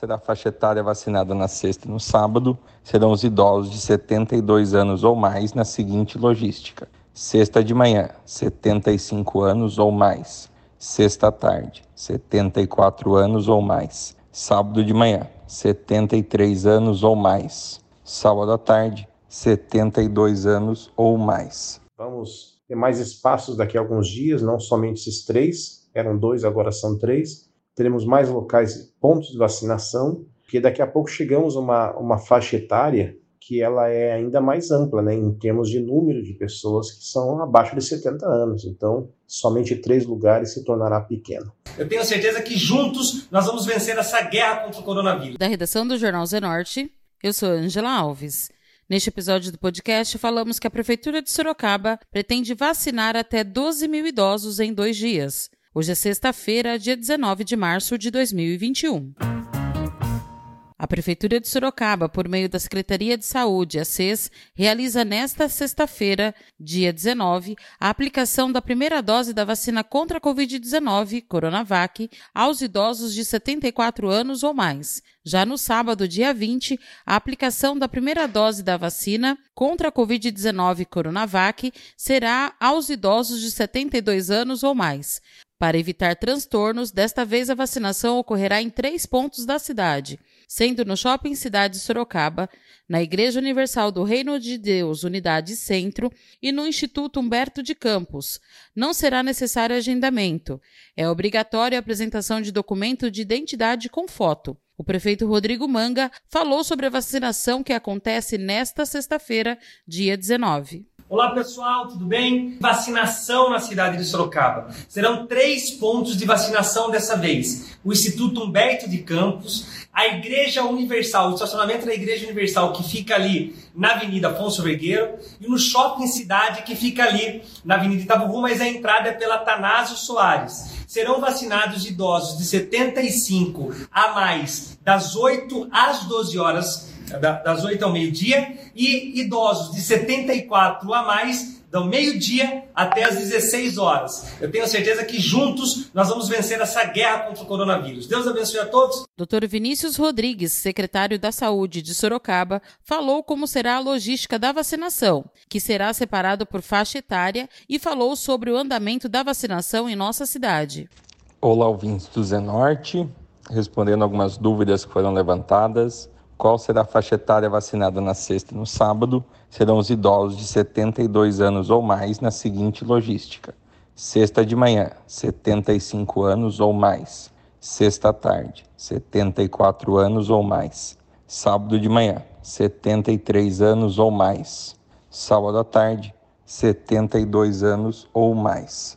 será a faixa etária vacinada na sexta e no sábado? Serão os idosos de 72 anos ou mais na seguinte logística: sexta de manhã, 75 anos ou mais, sexta tarde, 74 anos ou mais, sábado de manhã, 73 anos ou mais, sábado à tarde, 72 anos ou mais. Vamos ter mais espaços daqui a alguns dias, não somente esses três, eram dois, agora são três teremos mais locais, pontos de vacinação, porque daqui a pouco chegamos a uma, uma faixa etária que ela é ainda mais ampla, né, em termos de número de pessoas que são abaixo de 70 anos. Então, somente três lugares se tornará pequeno. Eu tenho certeza que juntos nós vamos vencer essa guerra contra o coronavírus. Da redação do Jornal Zenorte, eu sou Angela Alves. Neste episódio do podcast, falamos que a Prefeitura de Sorocaba pretende vacinar até 12 mil idosos em dois dias. Hoje é sexta-feira, dia 19 de março de 2021. A Prefeitura de Sorocaba, por meio da Secretaria de Saúde, a SES, realiza nesta sexta-feira, dia 19, a aplicação da primeira dose da vacina contra a Covid-19, Coronavac, aos idosos de 74 anos ou mais. Já no sábado, dia 20, a aplicação da primeira dose da vacina contra a Covid-19 Coronavac será aos idosos de 72 anos ou mais. Para evitar transtornos, desta vez a vacinação ocorrerá em três pontos da cidade, sendo no Shopping Cidade Sorocaba, na Igreja Universal do Reino de Deus, Unidade Centro, e no Instituto Humberto de Campos. Não será necessário agendamento. É obrigatório a apresentação de documento de identidade com foto. O prefeito Rodrigo Manga falou sobre a vacinação que acontece nesta sexta-feira, dia 19. Olá pessoal, tudo bem? Vacinação na cidade de Sorocaba. Serão três pontos de vacinação dessa vez: o Instituto Humberto de Campos, a Igreja Universal, o estacionamento da Igreja Universal que fica ali na Avenida Afonso Vergueiro e no Shopping Cidade que fica ali na Avenida Itabuhu, mas a entrada é pela Tanásio Soares. Serão vacinados idosos de 75 a mais, das 8 às 12 horas das 8 ao meio-dia, e idosos de 74 a mais, do meio-dia até as 16 horas. Eu tenho certeza que juntos nós vamos vencer essa guerra contra o coronavírus. Deus abençoe a todos. Dr. Vinícius Rodrigues, secretário da Saúde de Sorocaba, falou como será a logística da vacinação, que será separado por faixa etária, e falou sobre o andamento da vacinação em nossa cidade. Olá, ouvintes do Zenorte. Respondendo algumas dúvidas que foram levantadas, qual será a faixa etária vacinada na sexta e no sábado, serão os idosos de 72 anos ou mais na seguinte logística: sexta de manhã, 75 anos ou mais, sexta tarde, 74 anos ou mais, sábado de manhã, 73 anos ou mais, sábado à tarde, 72 anos ou mais.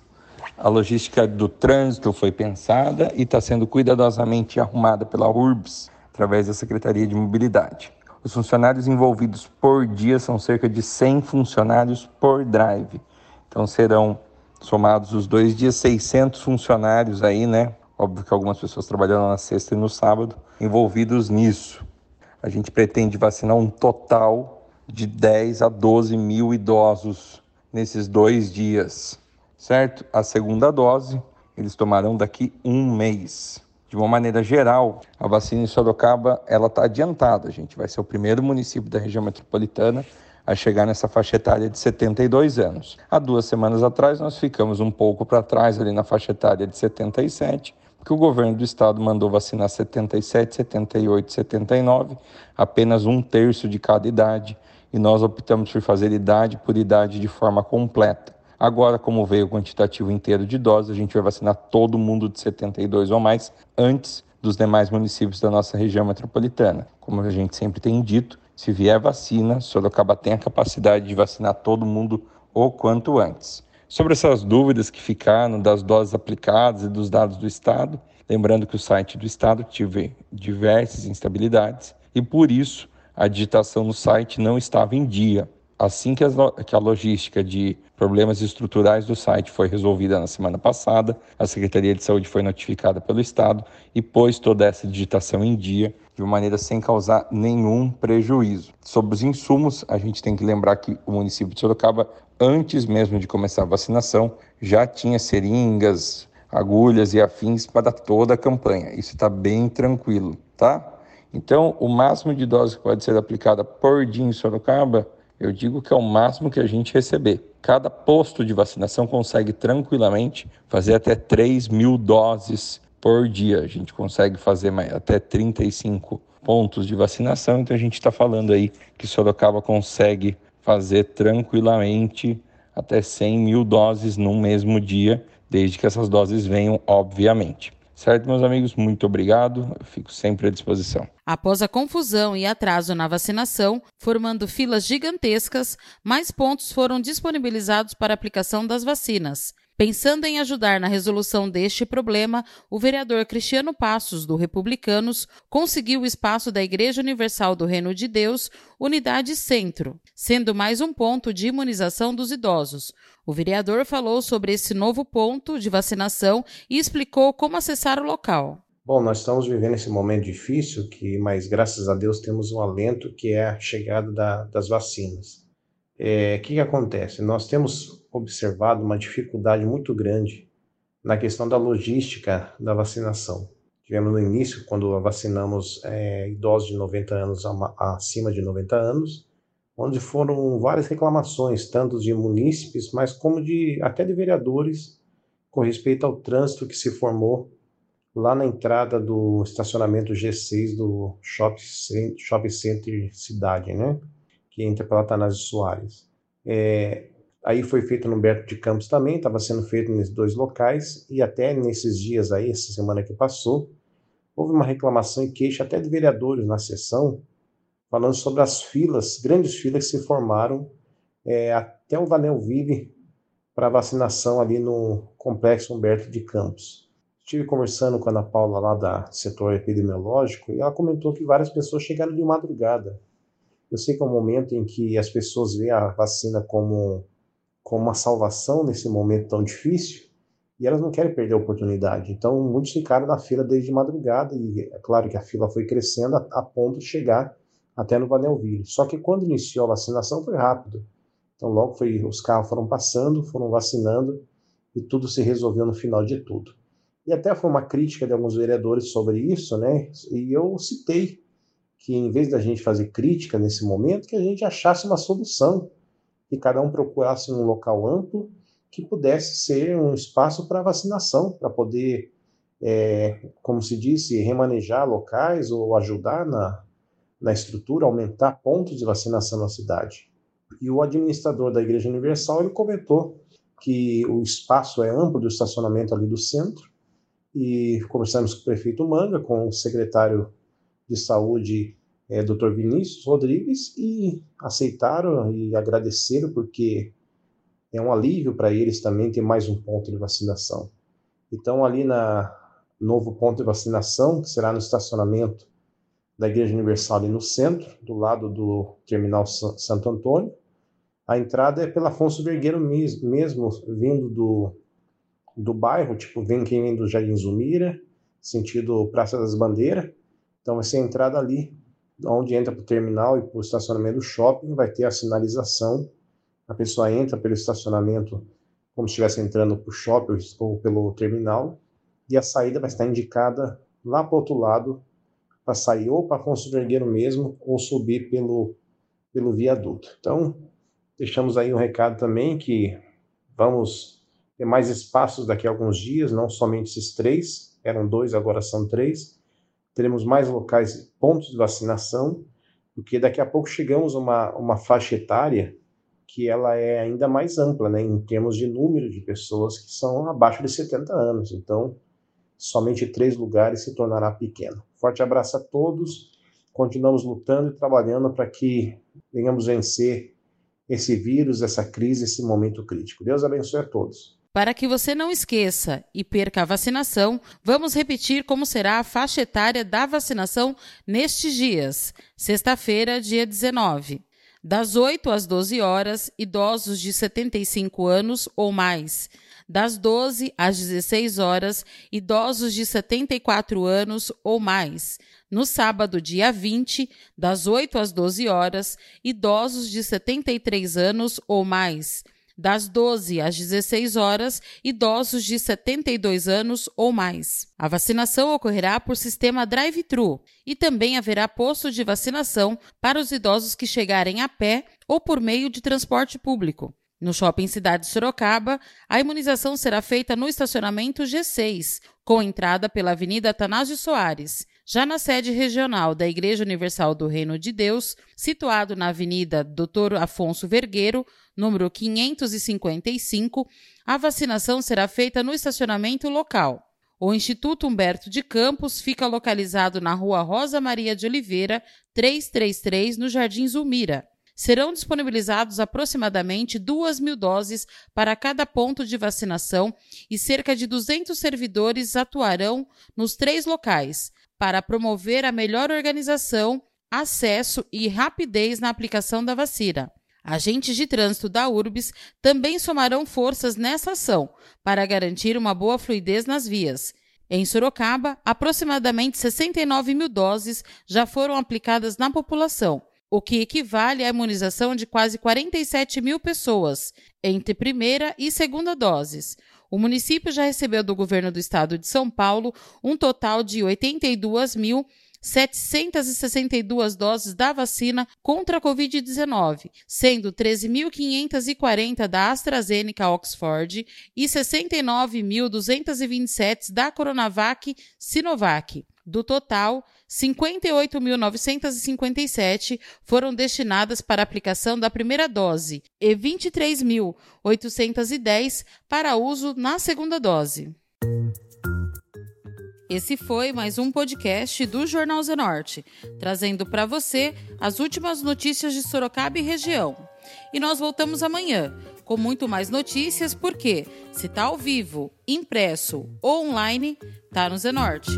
A logística do trânsito foi pensada e está sendo cuidadosamente arrumada pela URBS através da Secretaria de Mobilidade. Os funcionários envolvidos por dia são cerca de 100 funcionários por drive. Então serão somados os dois dias 600 funcionários aí, né? Óbvio que algumas pessoas trabalhando na sexta e no sábado envolvidos nisso. A gente pretende vacinar um total de 10 a 12 mil idosos nesses dois dias, certo? A segunda dose eles tomarão daqui um mês de uma maneira geral, a vacina em Sorocaba ela está adiantada. A gente vai ser o primeiro município da região metropolitana a chegar nessa faixa etária de 72 anos. Há duas semanas atrás nós ficamos um pouco para trás ali na faixa etária de 77, porque o governo do estado mandou vacinar 77, 78, 79, apenas um terço de cada idade, e nós optamos por fazer idade por idade de forma completa. Agora, como veio o quantitativo inteiro de doses, a gente vai vacinar todo mundo de 72 ou mais antes dos demais municípios da nossa região metropolitana. Como a gente sempre tem dito, se vier vacina, Sorocaba tem a capacidade de vacinar todo mundo o quanto antes. Sobre essas dúvidas que ficaram das doses aplicadas e dos dados do Estado, lembrando que o site do Estado tive diversas instabilidades e por isso a digitação no site não estava em dia. Assim que, que a logística de problemas estruturais do site foi resolvida na semana passada, a Secretaria de Saúde foi notificada pelo Estado e pôs toda essa digitação em dia de uma maneira sem causar nenhum prejuízo. Sobre os insumos, a gente tem que lembrar que o município de Sorocaba, antes mesmo de começar a vacinação, já tinha seringas, agulhas e afins para toda a campanha. Isso está bem tranquilo, tá? Então, o máximo de doses que pode ser aplicada por dia em Sorocaba, eu digo que é o máximo que a gente receber. Cada posto de vacinação consegue tranquilamente fazer até 3 mil doses por dia. A gente consegue fazer até 35 pontos de vacinação, então a gente está falando aí que Sorocaba consegue fazer tranquilamente até 100 mil doses num mesmo dia, desde que essas doses venham, obviamente. Certo, meus amigos? Muito obrigado. Eu fico sempre à disposição. Após a confusão e atraso na vacinação, formando filas gigantescas, mais pontos foram disponibilizados para aplicação das vacinas. Pensando em ajudar na resolução deste problema, o vereador Cristiano Passos, do Republicanos, conseguiu o espaço da Igreja Universal do Reino de Deus, Unidade Centro, sendo mais um ponto de imunização dos idosos. O vereador falou sobre esse novo ponto de vacinação e explicou como acessar o local. Bom, nós estamos vivendo esse momento difícil, que, mas graças a Deus temos um alento que é a chegada da, das vacinas. O é, que, que acontece? Nós temos observado uma dificuldade muito grande na questão da logística da vacinação. Tivemos no início, quando vacinamos é, idosos de 90 anos acima de 90 anos, onde foram várias reclamações, tanto de munícipes, mas como de até de vereadores, com respeito ao trânsito que se formou lá na entrada do estacionamento G6 do Shopping Center Cidade, né? Que entra pela Tanásio Soares. É, aí foi feito no Humberto de Campos também, estava sendo feito nesses dois locais, e até nesses dias aí, essa semana que passou, houve uma reclamação e queixa até de vereadores na sessão, falando sobre as filas, grandes filas que se formaram é, até o Vanel Vive para vacinação ali no Complexo Humberto de Campos. Estive conversando com a Ana Paula lá da setor epidemiológico e ela comentou que várias pessoas chegaram de madrugada eu sei que é um momento em que as pessoas veem a vacina como, como uma salvação nesse momento tão difícil e elas não querem perder a oportunidade. Então, muitos ficaram na fila desde madrugada e é claro que a fila foi crescendo a, a ponto de chegar até no Vanelville. Só que quando iniciou a vacinação foi rápido. Então, logo foi, os carros foram passando, foram vacinando e tudo se resolveu no final de tudo. E até foi uma crítica de alguns vereadores sobre isso, né? E eu citei que em vez da gente fazer crítica nesse momento, que a gente achasse uma solução, que cada um procurasse um local amplo que pudesse ser um espaço para vacinação, para poder, é, como se disse, remanejar locais ou ajudar na, na estrutura, aumentar pontos de vacinação na cidade. E o administrador da Igreja Universal ele comentou que o espaço é amplo do estacionamento ali do centro e conversamos com o prefeito Manga, com o secretário de Saúde, é, Dr. Vinícius Rodrigues, e aceitaram e agradeceram, porque é um alívio para eles também ter mais um ponto de vacinação. Então, ali na novo ponto de vacinação, que será no estacionamento da Igreja Universal ali no centro, do lado do Terminal Santo Antônio. A entrada é pela Afonso Vergueiro mesmo, vindo do, do bairro, tipo, vem quem vem do Jardim Zumira, sentido Praça das Bandeiras, então vai ser entrada ali, onde entra para o terminal e para o estacionamento do shopping, vai ter a sinalização. A pessoa entra pelo estacionamento como se estivesse entrando para o shopping ou pelo terminal, e a saída vai estar indicada lá para o outro lado, para sair ou para Afonso Vergueiro mesmo, ou subir pelo, pelo viaduto. Então, deixamos aí um recado também que vamos ter mais espaços daqui a alguns dias, não somente esses três, eram dois, agora são três, teremos mais locais, pontos de vacinação, porque daqui a pouco chegamos a uma, uma faixa etária que ela é ainda mais ampla, né, em termos de número de pessoas que são abaixo de 70 anos. Então, somente três lugares se tornará pequeno. Forte abraço a todos. Continuamos lutando e trabalhando para que venhamos vencer esse vírus, essa crise, esse momento crítico. Deus abençoe a todos. Para que você não esqueça e perca a vacinação, vamos repetir como será a faixa etária da vacinação nestes dias. Sexta-feira, dia 19. Das 8 às 12 horas, idosos de 75 anos ou mais. Das 12 às 16 horas, idosos de 74 anos ou mais. No sábado, dia 20, das 8 às 12 horas, idosos de 73 anos ou mais das 12 às 16 horas, idosos de 72 anos ou mais. A vacinação ocorrerá por sistema drive-thru e também haverá posto de vacinação para os idosos que chegarem a pé ou por meio de transporte público. No Shopping Cidade Sorocaba, a imunização será feita no estacionamento G6, com entrada pela Avenida Atanásio Soares. Já na sede regional da Igreja Universal do Reino de Deus, situado na Avenida Dr. Afonso Vergueiro, número 555, a vacinação será feita no estacionamento local. O Instituto Humberto de Campos fica localizado na Rua Rosa Maria de Oliveira, 333, no Jardim Zulmira. Serão disponibilizados aproximadamente 2 mil doses para cada ponto de vacinação e cerca de 200 servidores atuarão nos três locais, para promover a melhor organização, acesso e rapidez na aplicação da vacina. Agentes de trânsito da URBS também somarão forças nessa ação para garantir uma boa fluidez nas vias. Em Sorocaba, aproximadamente 69 mil doses já foram aplicadas na população, o que equivale à imunização de quase 47 mil pessoas, entre primeira e segunda doses. O município já recebeu do governo do estado de São Paulo um total de 82.762 doses da vacina contra a Covid-19, sendo 13.540 da AstraZeneca Oxford e 69.227 da Coronavac Sinovac. Do total, 58.957 foram destinadas para aplicação da primeira dose e 23.810 para uso na segunda dose. Esse foi mais um podcast do Jornal Zenorte, trazendo para você as últimas notícias de Sorocaba e região. E nós voltamos amanhã com muito mais notícias, porque se está ao vivo, impresso ou online, tá no Zenorte.